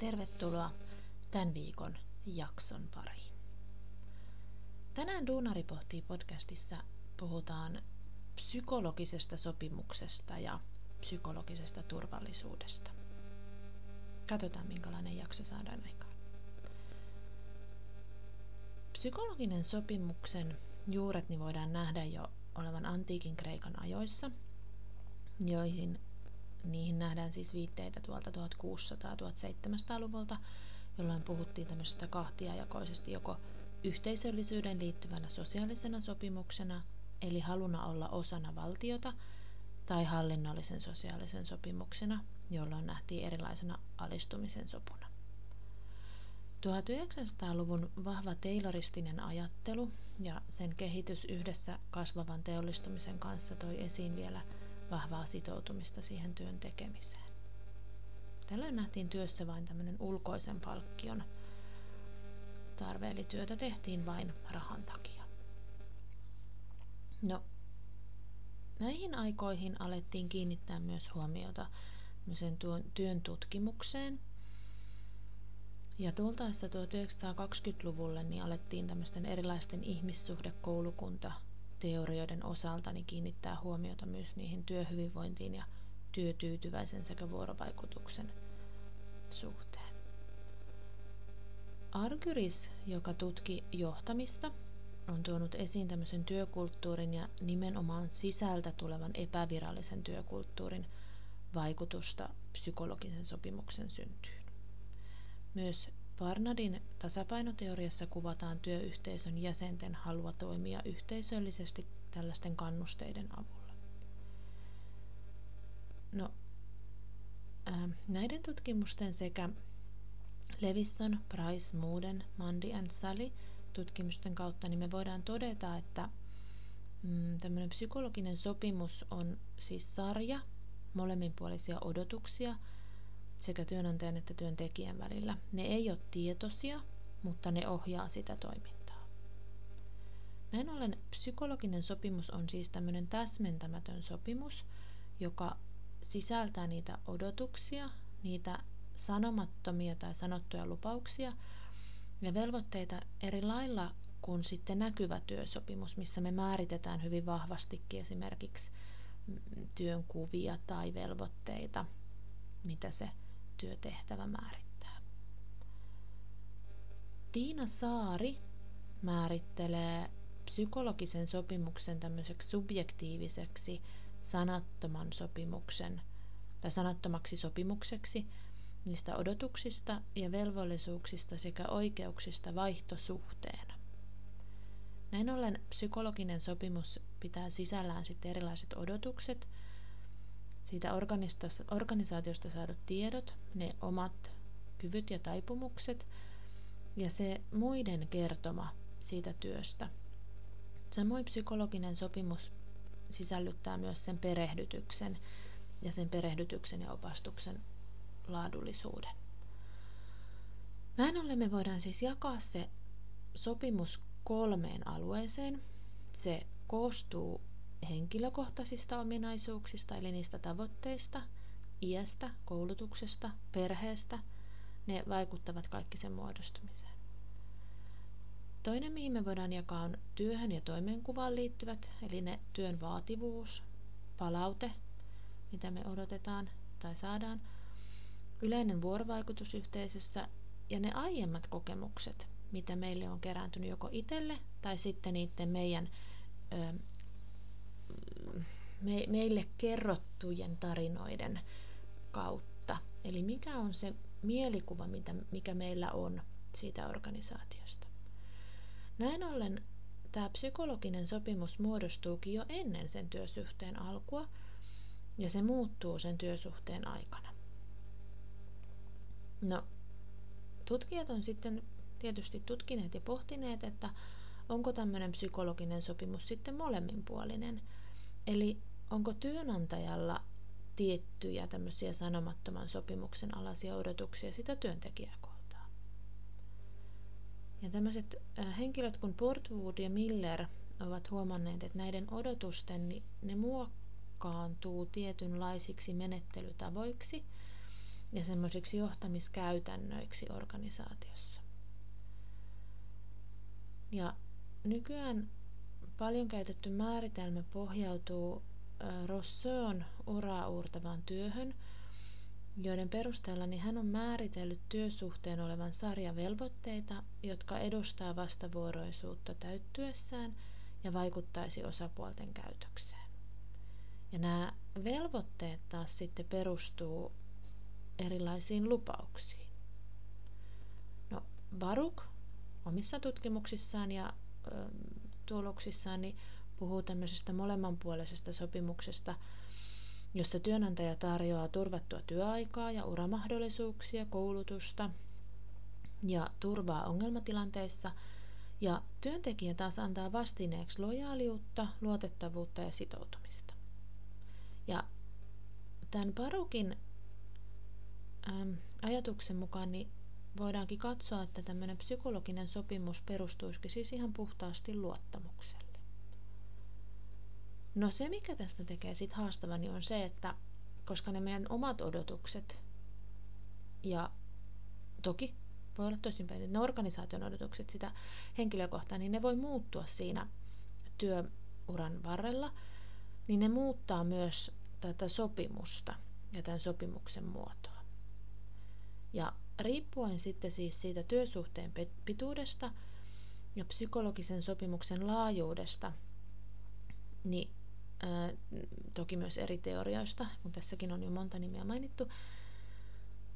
tervetuloa tämän viikon jakson pariin. Tänään Duunari pohtii podcastissa puhutaan psykologisesta sopimuksesta ja psykologisesta turvallisuudesta. Katsotaan minkälainen jakso saadaan aikaan. Psykologinen sopimuksen juuret niin voidaan nähdä jo olevan antiikin Kreikan ajoissa, joihin niihin nähdään siis viitteitä tuolta 1600-1700-luvulta, jolloin puhuttiin tämmöisestä kahtiajakoisesti joko yhteisöllisyyden liittyvänä sosiaalisena sopimuksena, eli haluna olla osana valtiota, tai hallinnollisen sosiaalisen sopimuksena, jolloin nähtiin erilaisena alistumisen sopuna. 1900-luvun vahva tayloristinen ajattelu ja sen kehitys yhdessä kasvavan teollistumisen kanssa toi esiin vielä vahvaa sitoutumista siihen työn tekemiseen. Tällöin nähtiin työssä vain tämmöinen ulkoisen palkkion tarve, eli työtä tehtiin vain rahan takia. No, näihin aikoihin alettiin kiinnittää myös huomiota työn tutkimukseen. Ja tultaessa 1920-luvulle niin alettiin tämmöisten erilaisten ihmissuhdekoulukunta teorioiden osalta niin kiinnittää huomiota myös niihin työhyvinvointiin ja työtyytyväisen sekä vuorovaikutuksen suhteen. Argyris, joka tutki johtamista, on tuonut esiin tämmöisen työkulttuurin ja nimenomaan sisältä tulevan epävirallisen työkulttuurin vaikutusta psykologisen sopimuksen syntyyn. Myös Barnardin tasapainoteoriassa kuvataan työyhteisön jäsenten halua toimia yhteisöllisesti tällaisten kannusteiden avulla. No, ää, näiden tutkimusten sekä Levisson, Price, Mooden, Mandy and Sally tutkimusten kautta, niin me voidaan todeta, että mm, tämmöinen psykologinen sopimus on siis sarja molemminpuolisia odotuksia – sekä työnantajan että työntekijän välillä. Ne ei ole tietoisia, mutta ne ohjaa sitä toimintaa. Näin ollen psykologinen sopimus on siis tämmöinen täsmentämätön sopimus, joka sisältää niitä odotuksia, niitä sanomattomia tai sanottuja lupauksia ja velvoitteita eri lailla kuin sitten näkyvä työsopimus, missä me määritetään hyvin vahvastikin esimerkiksi työn kuvia tai velvoitteita, mitä se työtehtävä määrittää. Tiina Saari määrittelee psykologisen sopimuksen tämmöiseksi subjektiiviseksi sanattoman sopimuksen tai sanattomaksi sopimukseksi niistä odotuksista ja velvollisuuksista sekä oikeuksista vaihtosuhteena. Näin ollen psykologinen sopimus pitää sisällään sitten erilaiset odotukset – siitä organisaatiosta saadut tiedot, ne omat kyvyt ja taipumukset ja se muiden kertoma siitä työstä. Samoin psykologinen sopimus sisällyttää myös sen perehdytyksen ja sen perehdytyksen ja opastuksen laadullisuuden. Näin ollen me voidaan siis jakaa se sopimus kolmeen alueeseen. Se koostuu henkilökohtaisista ominaisuuksista, eli niistä tavoitteista, iästä, koulutuksesta, perheestä, ne vaikuttavat kaikki sen muodostumiseen. Toinen, mihin me voidaan jakaa, on työhön ja toimenkuvaan liittyvät, eli ne työn vaativuus, palaute, mitä me odotetaan tai saadaan, yleinen vuorovaikutus yhteisössä ja ne aiemmat kokemukset, mitä meille on kerääntynyt joko itselle tai sitten niiden meidän ö, me, meille kerrottujen tarinoiden kautta. Eli mikä on se mielikuva, mitä, mikä meillä on siitä organisaatiosta. Näin ollen tämä psykologinen sopimus muodostuukin jo ennen sen työsuhteen alkua ja se muuttuu sen työsuhteen aikana. No, tutkijat on sitten tietysti tutkineet ja pohtineet, että onko tämmöinen psykologinen sopimus sitten molemminpuolinen – Eli onko työnantajalla tiettyjä tämmöisiä sanomattoman sopimuksen alaisia odotuksia sitä työntekijää kohtaan? Ja tämmöiset henkilöt kuin Portwood ja Miller ovat huomanneet, että näiden odotusten niin ne muokkaantuu tietynlaisiksi menettelytavoiksi, ja semmoisiksi johtamiskäytännöiksi organisaatiossa. Ja nykyään paljon käytetty määritelmä pohjautuu Rosseon uraa uurtavaan työhön, joiden perusteella niin hän on määritellyt työsuhteen olevan sarja velvoitteita, jotka edustaa vastavuoroisuutta täyttyessään ja vaikuttaisi osapuolten käytökseen. Ja nämä velvoitteet taas sitten perustuu erilaisiin lupauksiin. No, Baruk omissa tutkimuksissaan ja ö, tuloksissaan niin puhuu tämmöisestä molemmanpuolisesta sopimuksesta, jossa työnantaja tarjoaa turvattua työaikaa ja uramahdollisuuksia, koulutusta ja turvaa ongelmatilanteissa, ja työntekijä taas antaa vastineeksi lojaaliutta, luotettavuutta ja sitoutumista. Ja tämän Barukin äm, ajatuksen mukaan niin voidaankin katsoa, että tämmöinen psykologinen sopimus perustuisikin siis ihan puhtaasti luottamukselle. No se, mikä tästä tekee sit haastavan, niin on se, että koska ne meidän omat odotukset ja toki voi olla toisinpäin, että ne organisaation odotukset sitä henkilökohtaa, niin ne voi muuttua siinä työuran varrella, niin ne muuttaa myös tätä sopimusta ja tämän sopimuksen muotoa. Ja riippuen sitten siis siitä työsuhteen pituudesta ja psykologisen sopimuksen laajuudesta, niin toki myös eri teorioista, kun tässäkin on jo monta nimeä mainittu,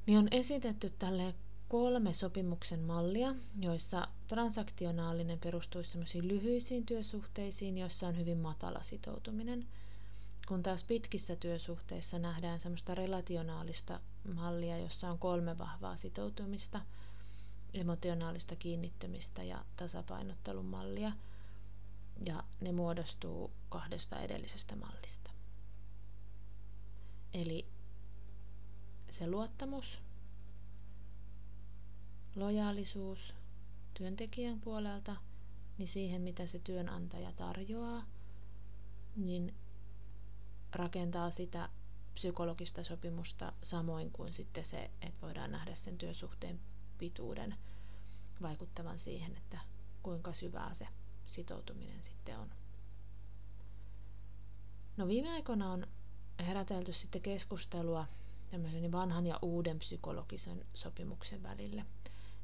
niin on esitetty tälle kolme sopimuksen mallia, joissa transaktionaalinen perustuisi lyhyisiin työsuhteisiin, joissa on hyvin matala sitoutuminen – kun taas pitkissä työsuhteissa nähdään semmoista relationaalista mallia, jossa on kolme vahvaa sitoutumista, emotionaalista kiinnittymistä ja tasapainottelun mallia, ja ne muodostuu kahdesta edellisestä mallista. Eli se luottamus, lojaalisuus työntekijän puolelta, niin siihen mitä se työnantaja tarjoaa, niin rakentaa sitä psykologista sopimusta samoin kuin sitten se, että voidaan nähdä sen työsuhteen pituuden vaikuttavan siihen, että kuinka syvää se sitoutuminen sitten on. No viime aikoina on herätelty sitten keskustelua tämmöisen vanhan ja uuden psykologisen sopimuksen välille.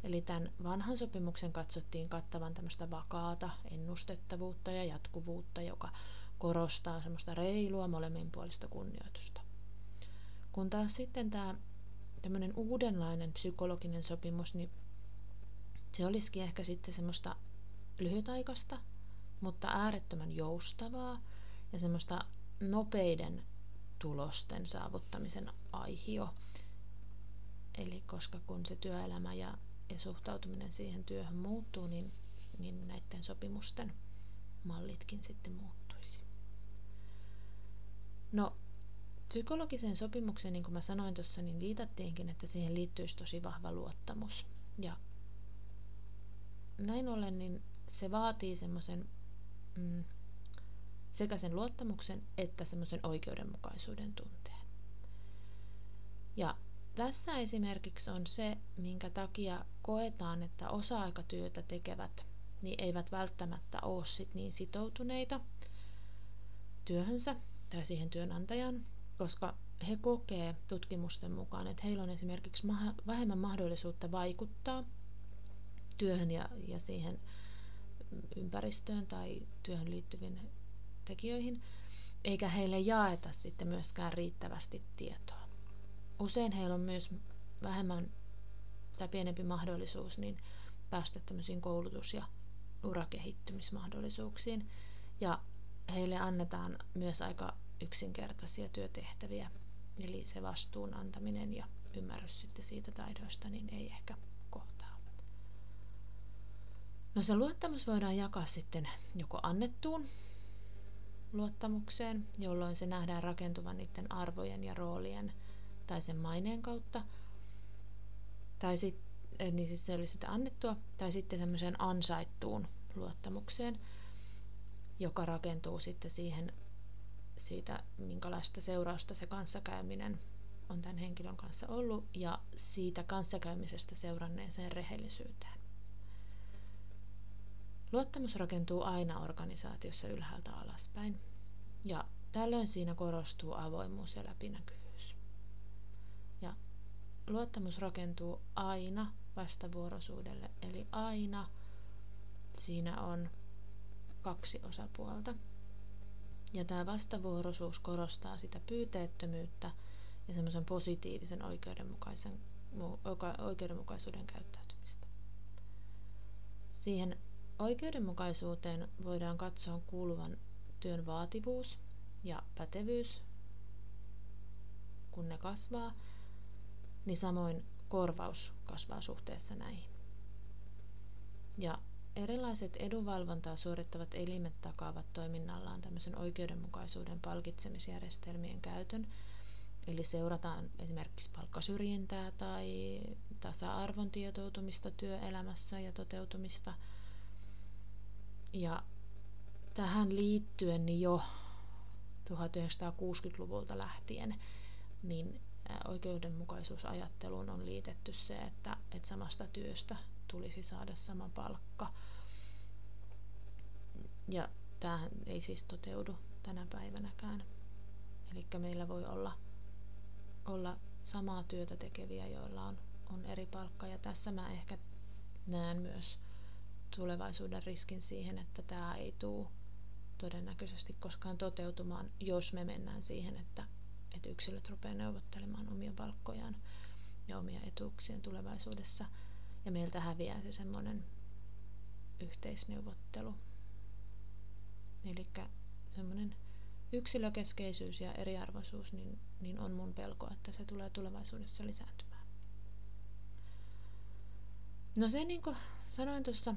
Eli tämän vanhan sopimuksen katsottiin kattavan tämmöistä vakaata ennustettavuutta ja jatkuvuutta, joka korostaa semmoista reilua molemminpuolista kunnioitusta. Kun taas sitten tämä tämmöinen uudenlainen psykologinen sopimus, niin se olisikin ehkä sitten semmoista lyhytaikaista, mutta äärettömän joustavaa ja semmoista nopeiden tulosten saavuttamisen aihio. Eli koska kun se työelämä ja, ja suhtautuminen siihen työhön muuttuu, niin, niin näiden sopimusten mallitkin sitten muuttuu. No, psykologisen sopimuksen, niin kuin mä sanoin tuossa, niin viitattiinkin, että siihen liittyisi tosi vahva luottamus. Ja näin ollen, niin se vaatii semmoisen mm, sekä sen luottamuksen että semmoisen oikeudenmukaisuuden tunteen. Ja tässä esimerkiksi on se, minkä takia koetaan, että osa-aikatyötä tekevät niin eivät välttämättä ole sit niin sitoutuneita työhönsä tai siihen työnantajan, koska he kokee tutkimusten mukaan, että heillä on esimerkiksi vähemmän mahdollisuutta vaikuttaa työhön ja, ja siihen ympäristöön tai työhön liittyviin tekijöihin, eikä heille jaeta sitten myöskään riittävästi tietoa. Usein heillä on myös vähemmän tai pienempi mahdollisuus niin päästä tämmöisiin koulutus- ja urakehittymismahdollisuuksiin. Ja heille annetaan myös aika yksinkertaisia työtehtäviä, eli se vastuun antaminen ja ymmärrys sitten siitä taidoista, niin ei ehkä. No se luottamus voidaan jakaa sitten joko annettuun luottamukseen, jolloin se nähdään rakentuvan niiden arvojen ja roolien tai sen maineen kautta, tai sitten eh, niin siis se oli sitä annettua, tai sitten semmoiseen ansaittuun luottamukseen, joka rakentuu sitten siihen siitä, minkälaista seurausta se kanssakäyminen on tämän henkilön kanssa ollut ja siitä kanssakäymisestä seuranneeseen rehellisyyteen. Luottamus rakentuu aina organisaatiossa ylhäältä alaspäin ja tällöin siinä korostuu avoimuus ja läpinäkyvyys. Ja luottamus rakentuu aina vastavuoroisuudelle, eli aina siinä on kaksi osapuolta. Ja tämä vastavuoroisuus korostaa sitä pyyteettömyyttä ja semmoisen positiivisen oikeudenmukaisen, oikeudenmukaisuuden käyttäytymistä. Siihen oikeudenmukaisuuteen voidaan katsoa kuuluvan työn vaativuus ja pätevyys, kun ne kasvaa, niin samoin korvaus kasvaa suhteessa näihin. Ja erilaiset edunvalvontaa suorittavat elimet takaavat toiminnallaan tämmöisen oikeudenmukaisuuden palkitsemisjärjestelmien käytön, eli seurataan esimerkiksi palkkasyrjintää tai tasa-arvon tietoutumista työelämässä ja toteutumista. Ja tähän liittyen niin jo 1960-luvulta lähtien niin oikeudenmukaisuusajatteluun on liitetty se, että, että samasta työstä tulisi saada sama palkka. Ja tämä ei siis toteudu tänä päivänäkään. Eli meillä voi olla, olla samaa työtä tekeviä, joilla on, on eri palkka. Ja tässä mä ehkä näen myös tulevaisuuden riskin siihen, että tämä ei tule todennäköisesti koskaan toteutumaan, jos me mennään siihen, että, että yksilöt rupeaa neuvottelemaan omia palkkojaan ja omia etuuksien tulevaisuudessa. Ja meiltä häviää se semmoinen yhteisneuvottelu. Eli semmoinen yksilökeskeisyys ja eriarvoisuus, niin, niin on mun pelko, että se tulee tulevaisuudessa lisääntymään. No se niin kuin sanoin tuossa,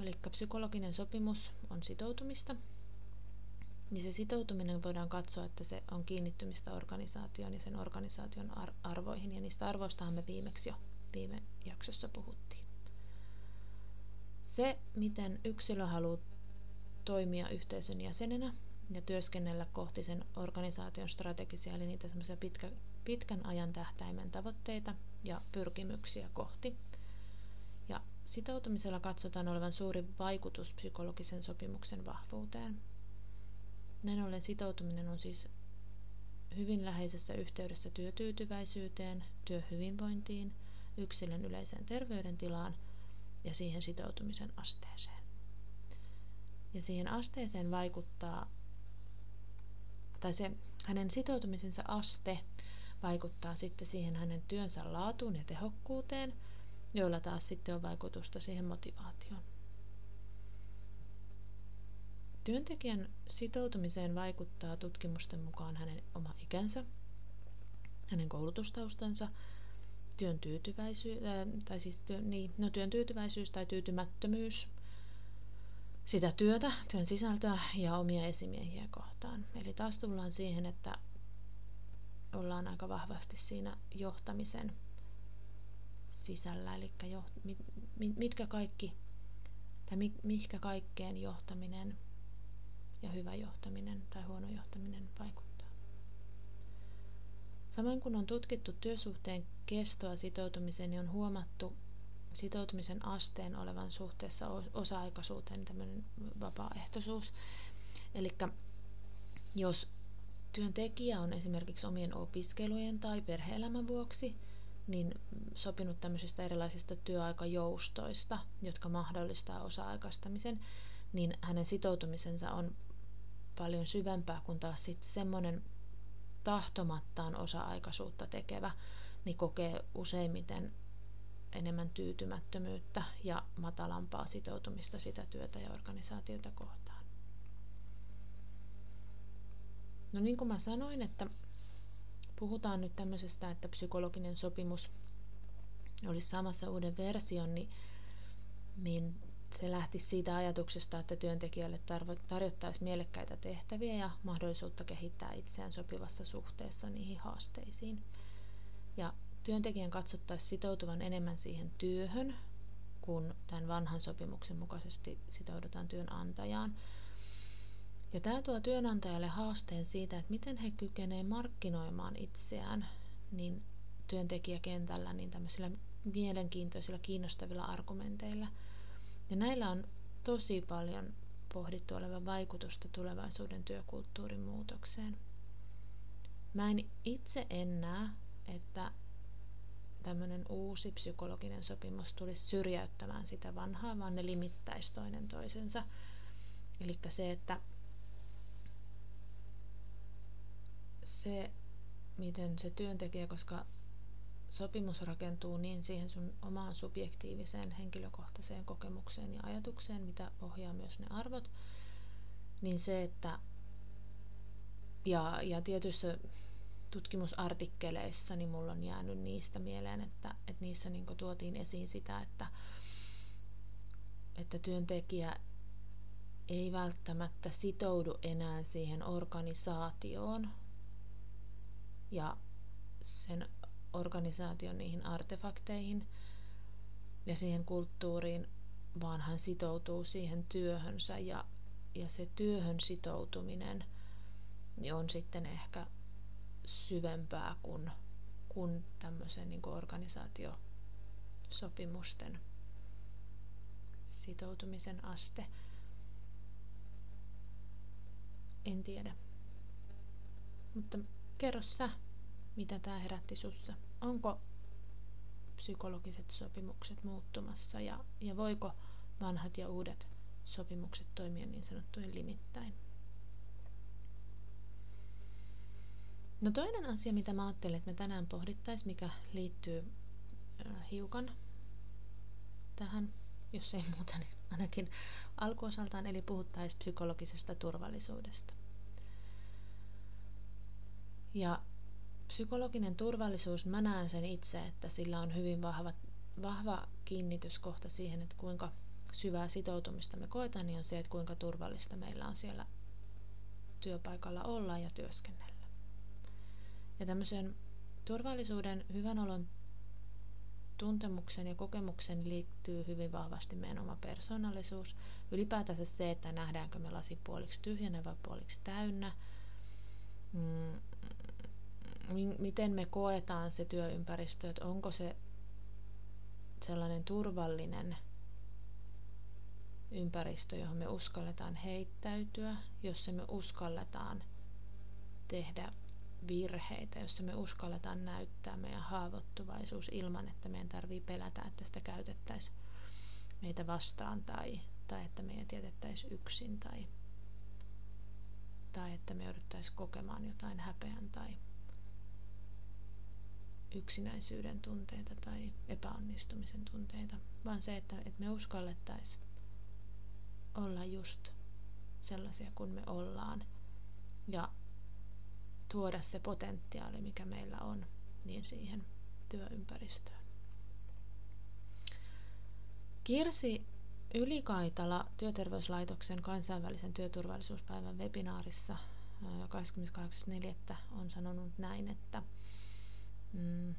eli psykologinen sopimus on sitoutumista – niin se sitoutuminen voidaan katsoa, että se on kiinnittymistä organisaatioon ja sen organisaation ar- arvoihin. Ja niistä arvoistahan me viimeksi jo viime jaksossa puhuttiin. Se, miten yksilö haluaa toimia yhteisön jäsenenä ja työskennellä kohti sen organisaation strategisia, eli niitä semmoisia pitkä, pitkän ajan tähtäimen tavoitteita ja pyrkimyksiä kohti. Sitoutumisella katsotaan olevan suuri vaikutus psykologisen sopimuksen vahvuuteen. Näin ollen sitoutuminen on siis hyvin läheisessä yhteydessä työtyytyväisyyteen, työhyvinvointiin, yksilön yleiseen terveydentilaan ja siihen sitoutumisen asteeseen. Ja siihen asteeseen vaikuttaa, tai se hänen sitoutumisensa aste vaikuttaa sitten siihen hänen työnsä laatuun ja tehokkuuteen, joilla taas sitten on vaikutusta siihen motivaatioon. Työntekijän sitoutumiseen vaikuttaa tutkimusten mukaan hänen oma ikänsä, hänen koulutustaustansa, työn tyytyväisyys, äh, tai siis työ, niin, no, työn tyytyväisyys tai tyytymättömyys, sitä työtä, työn sisältöä ja omia esimiehiä kohtaan. Eli taas tullaan siihen, että ollaan aika vahvasti siinä johtamisen sisällä, eli jo, mit, mitkä kaikki, tai mi, mihinkä kaikkeen johtaminen ja hyvä johtaminen tai huono johtaminen vaikuttaa. Samoin kun on tutkittu työsuhteen kestoa sitoutumiseen, niin on huomattu sitoutumisen asteen olevan suhteessa osa-aikaisuuteen tämmöinen vapaaehtoisuus. Eli jos työntekijä on esimerkiksi omien opiskelujen tai perheelämän vuoksi niin sopinut tämmöisistä erilaisista työaikajoustoista, jotka mahdollistaa osa-aikaistamisen, niin hänen sitoutumisensa on paljon syvempää kuin taas sitten semmoinen tahtomattaan osa-aikaisuutta tekevä, niin kokee useimmiten enemmän tyytymättömyyttä ja matalampaa sitoutumista sitä työtä ja organisaatiota kohtaan. No niin kuin mä sanoin, että puhutaan nyt tämmöisestä, että psykologinen sopimus olisi samassa uuden version, niin, niin se lähti siitä ajatuksesta, että työntekijälle tarjottaisiin mielekkäitä tehtäviä ja mahdollisuutta kehittää itseään sopivassa suhteessa niihin haasteisiin. Ja työntekijän katsottaisiin sitoutuvan enemmän siihen työhön, kun tämän vanhan sopimuksen mukaisesti sitoudutaan työnantajaan. Ja tämä tuo työnantajalle haasteen siitä, että miten he kykenevät markkinoimaan itseään niin työntekijäkentällä niin tämmöisillä mielenkiintoisilla, kiinnostavilla argumenteilla. Ja näillä on tosi paljon pohdittu olevan vaikutusta tulevaisuuden työkulttuurin muutokseen. Mä en itse en näe, että tämmöinen uusi psykologinen sopimus tulisi syrjäyttämään sitä vanhaa, vaan ne limittäisi toinen toisensa. Eli se, että se, miten se työntekijä, koska sopimus rakentuu niin siihen sun omaan subjektiiviseen henkilökohtaiseen kokemukseen ja ajatukseen, mitä ohjaa myös ne arvot, niin se, että ja, ja tietyissä tutkimusartikkeleissa niin mulla on jäänyt niistä mieleen, että, että niissä niin tuotiin esiin sitä, että, että työntekijä ei välttämättä sitoudu enää siihen organisaatioon ja sen organisaation niihin artefakteihin ja siihen kulttuuriin, vaan hän sitoutuu siihen työhönsä ja, ja se työhön sitoutuminen niin on sitten ehkä syvempää kuin, kuin tämmöisen niin kuin organisaatiosopimusten sitoutumisen aste. En tiedä. Mutta kerro sä, mitä tämä herätti sussa. Onko psykologiset sopimukset muuttumassa ja, ja voiko vanhat ja uudet sopimukset toimia niin sanottujen limittäin? No toinen asia, mitä mä ajattelin, että me tänään pohdittaisiin, mikä liittyy hiukan tähän, jos ei muuta, niin ainakin alkuosaltaan, eli puhuttaisiin psykologisesta turvallisuudesta. Ja psykologinen turvallisuus, mä näen sen itse, että sillä on hyvin vahva, vahva kiinnityskohta siihen, että kuinka syvää sitoutumista me koetaan, niin on se, että kuinka turvallista meillä on siellä työpaikalla olla ja työskennellä. Ja tämmöisen turvallisuuden, hyvän olon tuntemuksen ja kokemuksen liittyy hyvin vahvasti meidän oma persoonallisuus. Ylipäätänsä se, että nähdäänkö me lasi puoliksi tyhjänä vai puoliksi täynnä. Mm, miten me koetaan se työympäristö, että onko se sellainen turvallinen ympäristö, johon me uskalletaan heittäytyä, jossa me uskalletaan tehdä virheitä, jossa me uskalletaan näyttää meidän haavoittuvaisuus ilman, että meidän tarvii pelätä, että sitä käytettäisiin meitä vastaan tai, tai että meidän jätettäisiin yksin tai, tai että me jouduttaisiin kokemaan jotain häpeän tai yksinäisyyden tunteita tai epäonnistumisen tunteita, vaan se, että, että me uskallettaisiin olla just sellaisia kuin me ollaan ja tuoda se potentiaali, mikä meillä on, niin siihen työympäristöön. Kirsi Ylikaitala Työterveyslaitoksen kansainvälisen työturvallisuuspäivän webinaarissa 28.4. on sanonut näin, että mm,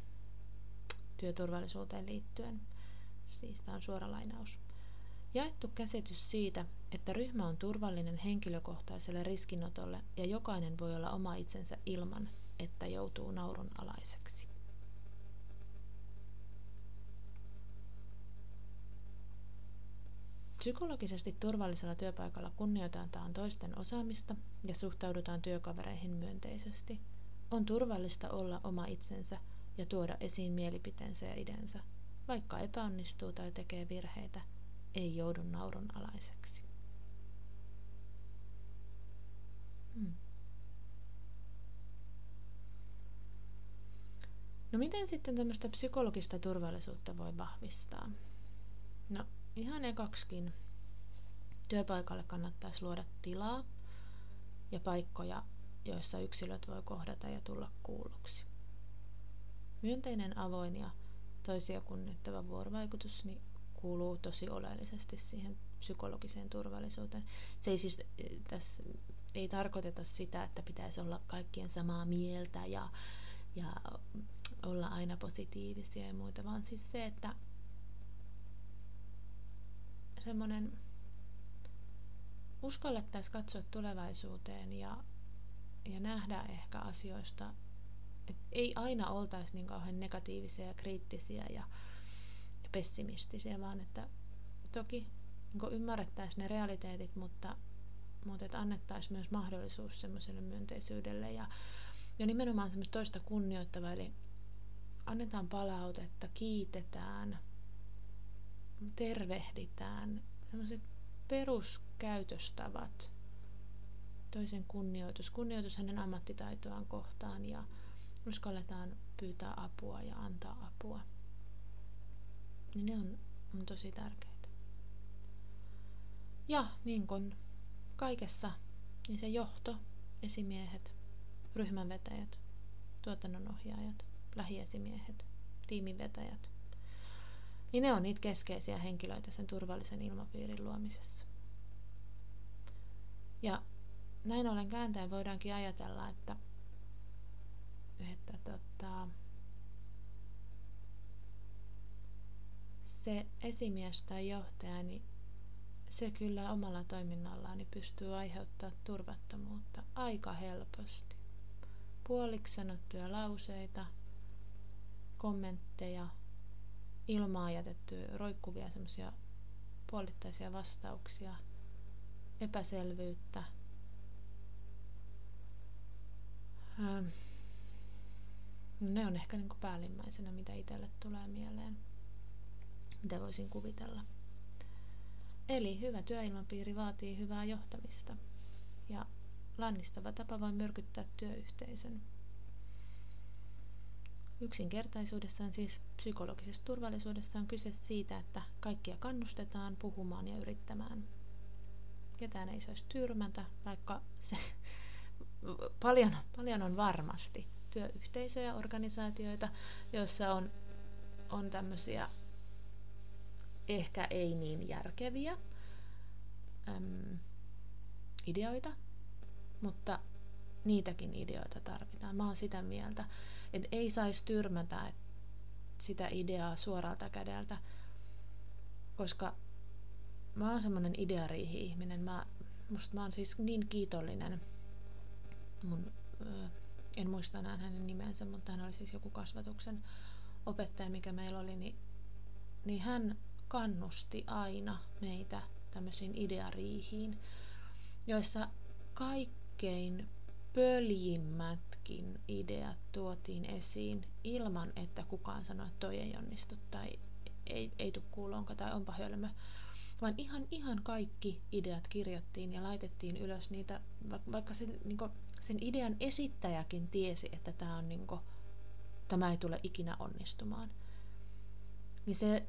työturvallisuuteen liittyen, siis tämä on suora lainaus, Jaettu käsitys siitä, että ryhmä on turvallinen henkilökohtaiselle riskinotolle ja jokainen voi olla oma itsensä ilman, että joutuu naurun alaiseksi. Psykologisesti turvallisella työpaikalla kunnioitetaan toisten osaamista ja suhtaudutaan työkavereihin myönteisesti. On turvallista olla oma itsensä ja tuoda esiin mielipiteensä ja idensä, vaikka epäonnistuu tai tekee virheitä – ei joudu naurun alaiseksi. Hmm. No miten sitten tämmöistä psykologista turvallisuutta voi vahvistaa? No ihan ekaksikin työpaikalle kannattaisi luoda tilaa ja paikkoja, joissa yksilöt voi kohdata ja tulla kuulluksi. Myönteinen, avoin ja toisia kunnioittava vuorovaikutus niin kuuluu tosi oleellisesti siihen psykologiseen turvallisuuteen. Se ei siis tässä ei tarkoiteta sitä, että pitäisi olla kaikkien samaa mieltä ja, ja olla aina positiivisia ja muita, vaan siis se, että semmoinen uskallettaisiin katsoa tulevaisuuteen ja, ja nähdä ehkä asioista et ei aina oltaisi niin kauhean negatiivisia ja kriittisiä ja, ja pessimistisiä, vaan että toki niin ymmärrettäisiin ne realiteetit, mutta, mutta että annettaisiin myös mahdollisuus semmoiselle myönteisyydelle. Ja, ja nimenomaan semmoista toista kunnioittavaa, eli annetaan palautetta, kiitetään, tervehditään, semmoiset peruskäytöstavat, toisen kunnioitus, kunnioitus hänen ammattitaitoaan kohtaan ja uskalletaan pyytää apua ja antaa apua. Niin ne on, on tosi tärkeitä. Ja niin kuin kaikessa, niin se johto, esimiehet, ryhmänvetäjät, tuotannonohjaajat, lähiesimiehet, tiimivetäjät, niin ne on niitä keskeisiä henkilöitä sen turvallisen ilmapiirin luomisessa. Ja näin ollen kääntäen voidaankin ajatella, että, että tota, se esimies tai johtaja, niin se kyllä omalla toiminnallaan niin pystyy aiheuttamaan turvattomuutta aika helposti. Puoliksi sanottuja lauseita, kommentteja, ilmaa jätettyä roikkuvia semmoisia puolittaisia vastauksia, epäselvyyttä. Ähm. No ne on ehkä niin kuin päällimmäisenä, mitä itselle tulee mieleen, mitä voisin kuvitella. Eli hyvä työilmapiiri vaatii hyvää johtamista ja lannistava tapa voi myrkyttää työyhteisön. Yksinkertaisuudessaan siis psykologisessa turvallisuudessa on kyse siitä, että kaikkia kannustetaan puhumaan ja yrittämään. Ketään ei saisi tyrmätä, vaikka se paljon, paljon on varmasti työyhteisöjä, organisaatioita, joissa on, on tämmöisiä ehkä ei niin järkeviä äm, ideoita, mutta niitäkin ideoita tarvitaan. Mä oon sitä mieltä, että ei saisi tyrmätä sitä ideaa suoralta kädeltä, koska mä oon semmoinen ideariihi-ihminen. Mä, musta mä oon siis niin kiitollinen mun, en muista enää hänen nimensä, mutta hän oli siis joku kasvatuksen opettaja, mikä meillä oli, niin, niin hän kannusti aina meitä tämmöisiin ideariihiin, joissa kaikkein pöljimmätkin ideat tuotiin esiin ilman, että kukaan sanoi, että toi ei onnistu tai ei, ei tule kuulonka tai onpa hölmö. Vaan ihan, ihan kaikki ideat kirjattiin ja laitettiin ylös niitä, vaikka sen, niin sen idean esittäjäkin tiesi, että tämä, on, niin kuin, tämä ei tule ikinä onnistumaan. Niin se,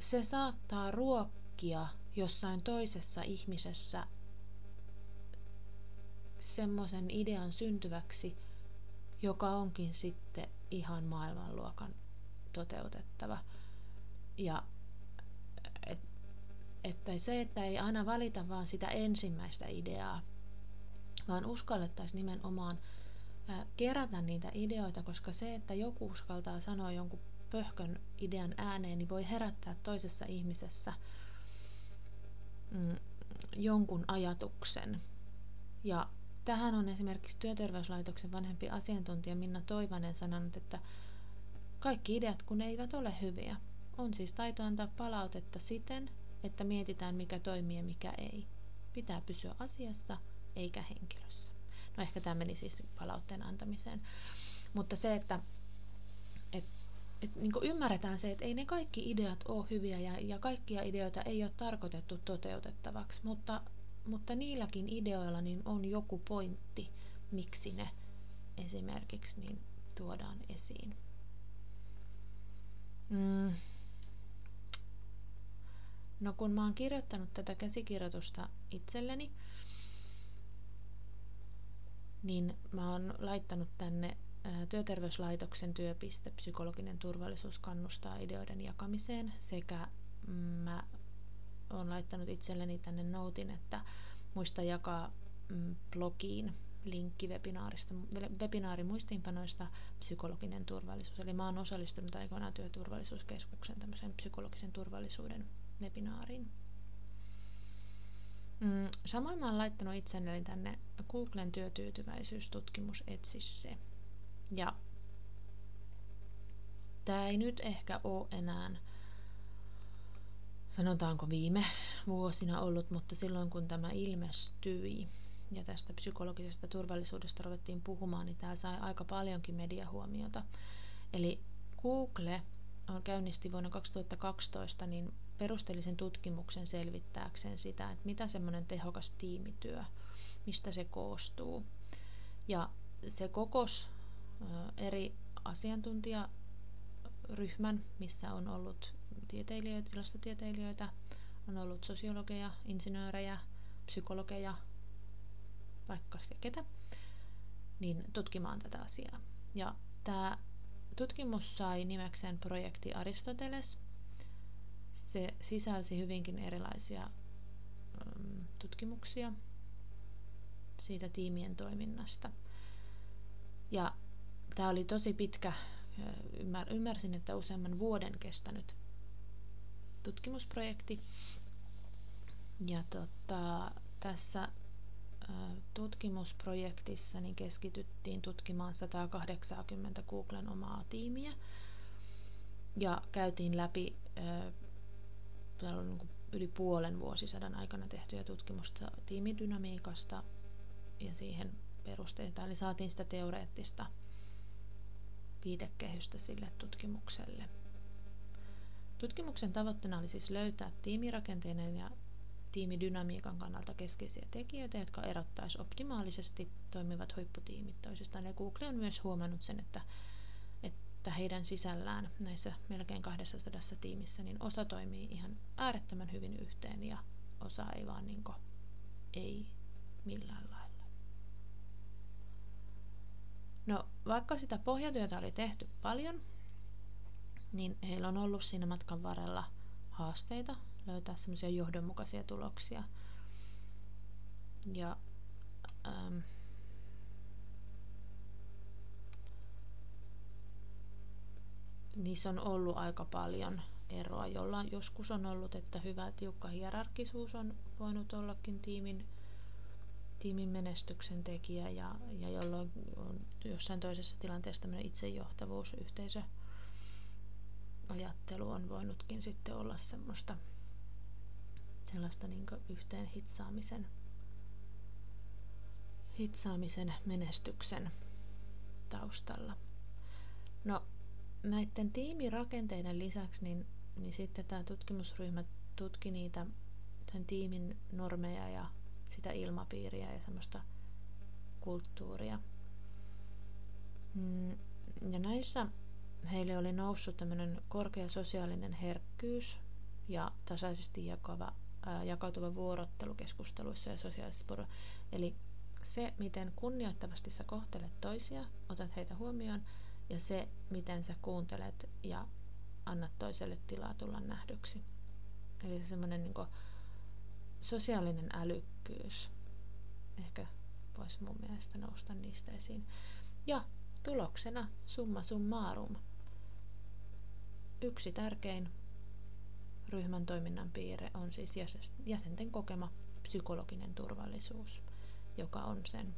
se saattaa ruokkia jossain toisessa ihmisessä semmoisen idean syntyväksi, joka onkin sitten ihan maailmanluokan toteutettava. Ja et, että se, että ei aina valita vaan sitä ensimmäistä ideaa, vaan uskallettaisiin nimenomaan kerätä niitä ideoita, koska se, että joku uskaltaa sanoa jonkun pöhkön idean ääneen, niin voi herättää toisessa ihmisessä mm, jonkun ajatuksen. Ja Tähän on esimerkiksi Työterveyslaitoksen vanhempi asiantuntija Minna Toivanen sanonut, että kaikki ideat kun eivät ole hyviä. On siis taito antaa palautetta siten, että mietitään mikä toimii ja mikä ei. Pitää pysyä asiassa eikä henkilössä. No ehkä tämä meni siis palautteen antamiseen. Mutta se, että et, et, niin ymmärretään se, että ei ne kaikki ideat ole hyviä ja, ja kaikkia ideoita ei ole tarkoitettu toteutettavaksi, mutta mutta niilläkin ideoilla niin on joku pointti, miksi ne esimerkiksi niin tuodaan esiin. Mm. No kun mä oon kirjoittanut tätä käsikirjoitusta itselleni, niin mä oon laittanut tänne Työterveyslaitoksen työpiste psykologinen turvallisuus kannustaa ideoiden jakamiseen sekä mä olen laittanut itselleni tänne noutin, että muista jakaa mm, blogiin linkki webinaarista, webinaarimuistiinpanoista psykologinen turvallisuus. Eli mä oon osallistunut aikoinaan työturvallisuuskeskuksen tämmöiseen psykologisen turvallisuuden webinaariin. Mm, samoin mä oon laittanut itselleni tänne Googlen työtyytyväisyystutkimus etsi se. Ja tämä ei nyt ehkä ole enää sanotaanko viime vuosina ollut, mutta silloin kun tämä ilmestyi ja tästä psykologisesta turvallisuudesta ruvettiin puhumaan, niin tämä sai aika paljonkin mediahuomiota. Eli Google on käynnisti vuonna 2012 niin perusteellisen tutkimuksen selvittääkseen sitä, että mitä semmoinen tehokas tiimityö, mistä se koostuu. Ja se kokos eri asiantuntijaryhmän, missä on ollut tieteilijöitä, tilastotieteilijöitä, on ollut sosiologeja, insinöörejä, psykologeja, vaikka se ketä, niin tutkimaan tätä asiaa. Ja tämä tutkimus sai nimekseen projekti Aristoteles. Se sisälsi hyvinkin erilaisia mm, tutkimuksia siitä tiimien toiminnasta. Ja tämä oli tosi pitkä, ymmär, ymmärsin, että useamman vuoden kestänyt tutkimusprojekti. Ja tota, tässä tutkimusprojektissa niin keskityttiin tutkimaan 180 Googlen omaa tiimiä ja käytiin läpi niin yli puolen vuosisadan aikana tehtyjä tutkimusta tiimidynamiikasta ja siihen perusteita, eli saatiin sitä teoreettista viitekehystä sille tutkimukselle. Tutkimuksen tavoitteena oli siis löytää tiimirakenteiden ja tiimidynamiikan kannalta keskeisiä tekijöitä, jotka erottaisi optimaalisesti toimivat huipputiimit toisistaan. Ja Google on myös huomannut sen, että, että heidän sisällään näissä melkein 200 tiimissä, niin osa toimii ihan äärettömän hyvin yhteen ja osa ei vaan niin kuin, ei millään lailla. No, vaikka sitä pohjatyötä oli tehty paljon, niin heillä on ollut siinä matkan varrella haasteita löytää semmoisia johdonmukaisia tuloksia. Ja ähm, niissä on ollut aika paljon eroa, jolla joskus on ollut, että hyvä tiukka hierarkisuus on voinut ollakin tiimin, tiimin menestyksen tekijä ja, ja jolloin on jossain toisessa tilanteessa tämmöinen itsejohtavuus, yhteisö, ajattelu on voinutkin sitten olla semmoista sellaista niin yhteen hitsaamisen, hitsaamisen menestyksen taustalla. No näiden tiimirakenteiden lisäksi niin, niin sitten tämä tutkimusryhmä tutki niitä sen tiimin normeja ja sitä ilmapiiriä ja semmoista kulttuuria. Mm, ja näissä heille oli noussut tämmöinen korkea sosiaalinen herkkyys ja tasaisesti jakava jakautuva vuorottelu keskusteluissa ja sosiaalisissa puro. Eli se, miten kunnioittavasti sä kohtelet toisia, otat heitä huomioon, ja se, miten sä kuuntelet ja annat toiselle tilaa tulla nähdyksi. Eli se semmoinen niin sosiaalinen älykkyys ehkä voisi mun mielestä nousta niistä esiin. Ja tuloksena summa summarum. Yksi tärkein ryhmän toiminnan piirre on siis jäsenten kokema psykologinen turvallisuus, joka on sen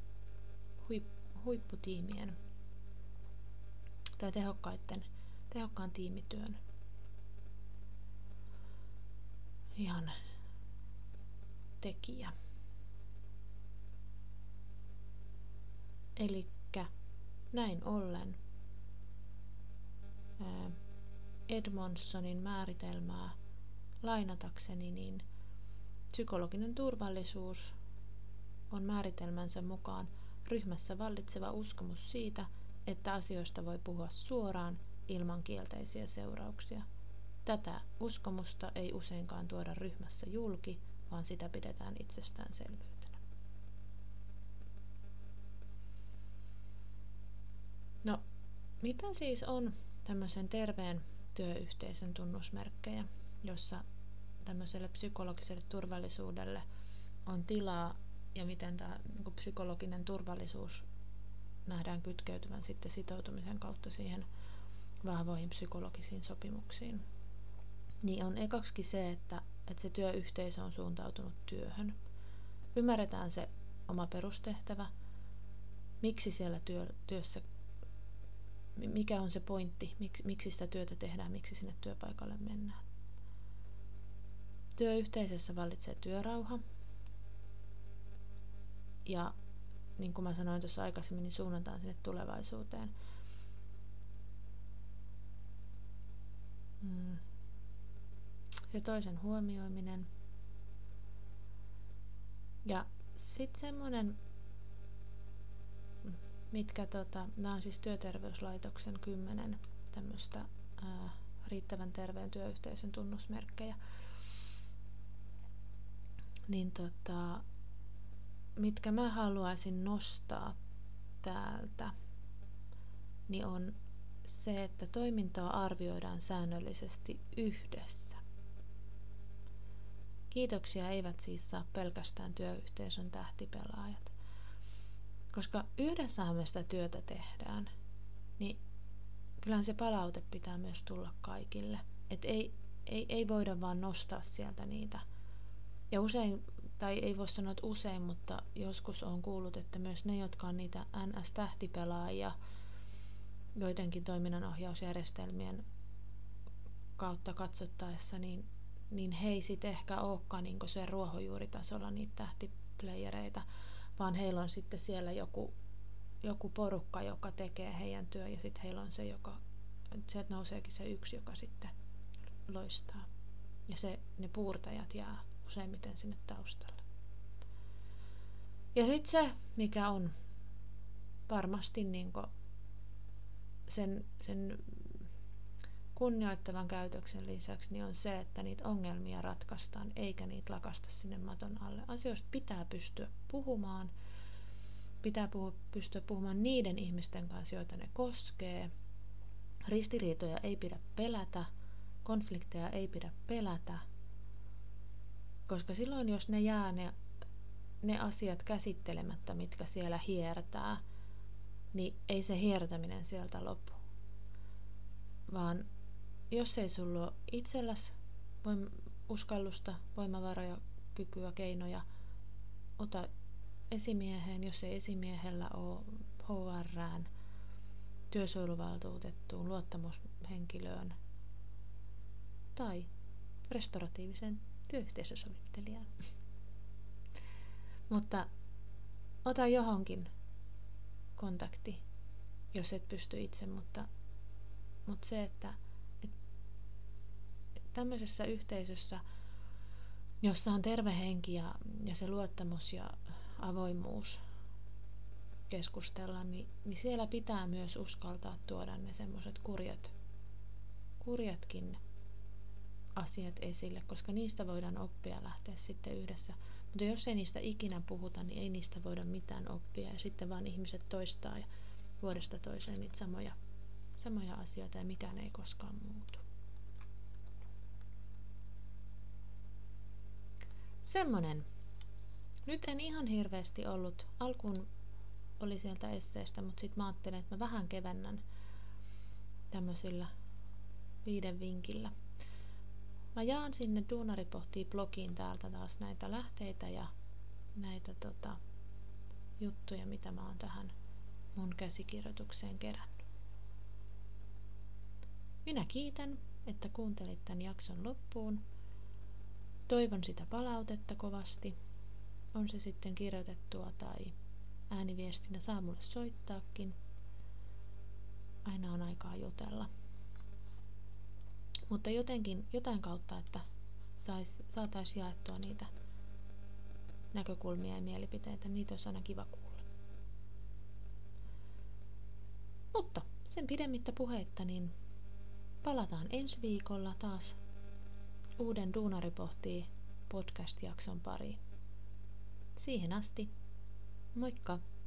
huipputiimien tai tehokkaiden, tehokkaan tiimityön ihan tekijä. Eli näin ollen Edmondsonin määritelmää lainatakseni, niin psykologinen turvallisuus on määritelmänsä mukaan ryhmässä vallitseva uskomus siitä, että asioista voi puhua suoraan ilman kielteisiä seurauksia. Tätä uskomusta ei useinkaan tuoda ryhmässä julki, vaan sitä pidetään itsestäänselvyytenä. No, mitä siis on tämmöisen terveen työyhteisön tunnusmerkkejä, jossa tämmöiselle psykologiselle turvallisuudelle on tilaa ja miten tämä niin psykologinen turvallisuus nähdään kytkeytyvän sitten sitoutumisen kautta siihen vahvoihin psykologisiin sopimuksiin. Niin on ekaksi se, että, että se työyhteisö on suuntautunut työhön. Ymmärretään se oma perustehtävä, miksi siellä työ, työssä mikä on se pointti, miksi, miksi sitä työtä tehdään, miksi sinne työpaikalle mennään. Työyhteisössä vallitsee työrauha. Ja niin kuin mä sanoin tuossa aikaisemmin, niin suunnataan sinne tulevaisuuteen. Mm. Ja toisen huomioiminen. Ja sitten semmoinen, mitkä tota, nämä on siis työterveyslaitoksen kymmenen tämmöistä riittävän terveen työyhteisön tunnusmerkkejä. Niin tota, mitkä mä haluaisin nostaa täältä, niin on se, että toimintaa arvioidaan säännöllisesti yhdessä. Kiitoksia eivät siis saa pelkästään työyhteisön tähtipelaajat. Koska yhdessä me sitä työtä tehdään, niin kyllähän se palaute pitää myös tulla kaikille. Et ei, ei, ei voida vaan nostaa sieltä niitä. Ja usein, tai ei voi sanoa, että usein, mutta joskus on kuullut, että myös ne, jotka on niitä NS-tähtipelaajia, joidenkin toiminnanohjausjärjestelmien kautta katsottaessa, niin, niin he ei sitten ehkä olekaan niin se ruohonjuuritasolla niitä tähtiplayereita, vaan heillä on sitten siellä joku, joku porukka, joka tekee heidän työ ja sitten heillä on se, joka, sieltä nouseekin se yksi, joka sitten loistaa. Ja se, ne puurtajat jää useimmiten sinne taustalle. Ja sitten se, mikä on varmasti niin sen, sen kunnioittavan käytöksen lisäksi niin on se, että niitä ongelmia ratkaistaan eikä niitä lakasta sinne maton alle. Asioista pitää pystyä puhumaan. Pitää puhua, pystyä puhumaan niiden ihmisten kanssa, joita ne koskee. Ristiriitoja ei pidä pelätä, konflikteja ei pidä pelätä, koska silloin jos ne jää ne, ne asiat käsittelemättä, mitkä siellä hiertää, niin ei se hiertäminen sieltä lopu. Vaan jos ei sulla ole itselläsi voim- uskallusta, voimavaroja, kykyä, keinoja, ota esimieheen, jos ei esimiehellä ole HRään, työsuojeluvaltuutettuun, luottamushenkilöön tai restauratiivisen työyhteisösovittelijaan. Mutta ota johonkin kontakti, jos et pysty itse, mutta, mutta se, että et, tämmöisessä yhteisössä, jossa on terve henki ja, ja se luottamus ja avoimuus keskustella, niin, niin siellä pitää myös uskaltaa tuoda ne semmoiset kurjat, kurjatkin asiat esille, koska niistä voidaan oppia lähteä sitten yhdessä mutta jos ei niistä ikinä puhuta, niin ei niistä voida mitään oppia. Ja sitten vaan ihmiset toistaa ja vuodesta toiseen niitä samoja, samoja asioita ja mikään ei koskaan muutu. Semmonen. Nyt en ihan hirveästi ollut. Alkuun oli sieltä esseestä, mutta sitten mä ajattelin, että mä vähän kevennän tämmöisillä viiden vinkillä. Mä jaan sinne Duunari pohtii blogiin täältä taas näitä lähteitä ja näitä tota, juttuja, mitä mä oon tähän mun käsikirjoitukseen kerännyt. Minä kiitän, että kuuntelit tämän jakson loppuun. Toivon sitä palautetta kovasti. On se sitten kirjoitettua tai ääniviestinä saa mulle soittaakin. Aina on aikaa jutella. Mutta jotenkin, jotain kautta, että saataisiin jaettua niitä näkökulmia ja mielipiteitä, niitä olisi aina kiva kuulla. Mutta sen pidemmittä puheitta, niin palataan ensi viikolla taas uuden Duunari pohtii podcast-jakson pariin. Siihen asti, moikka!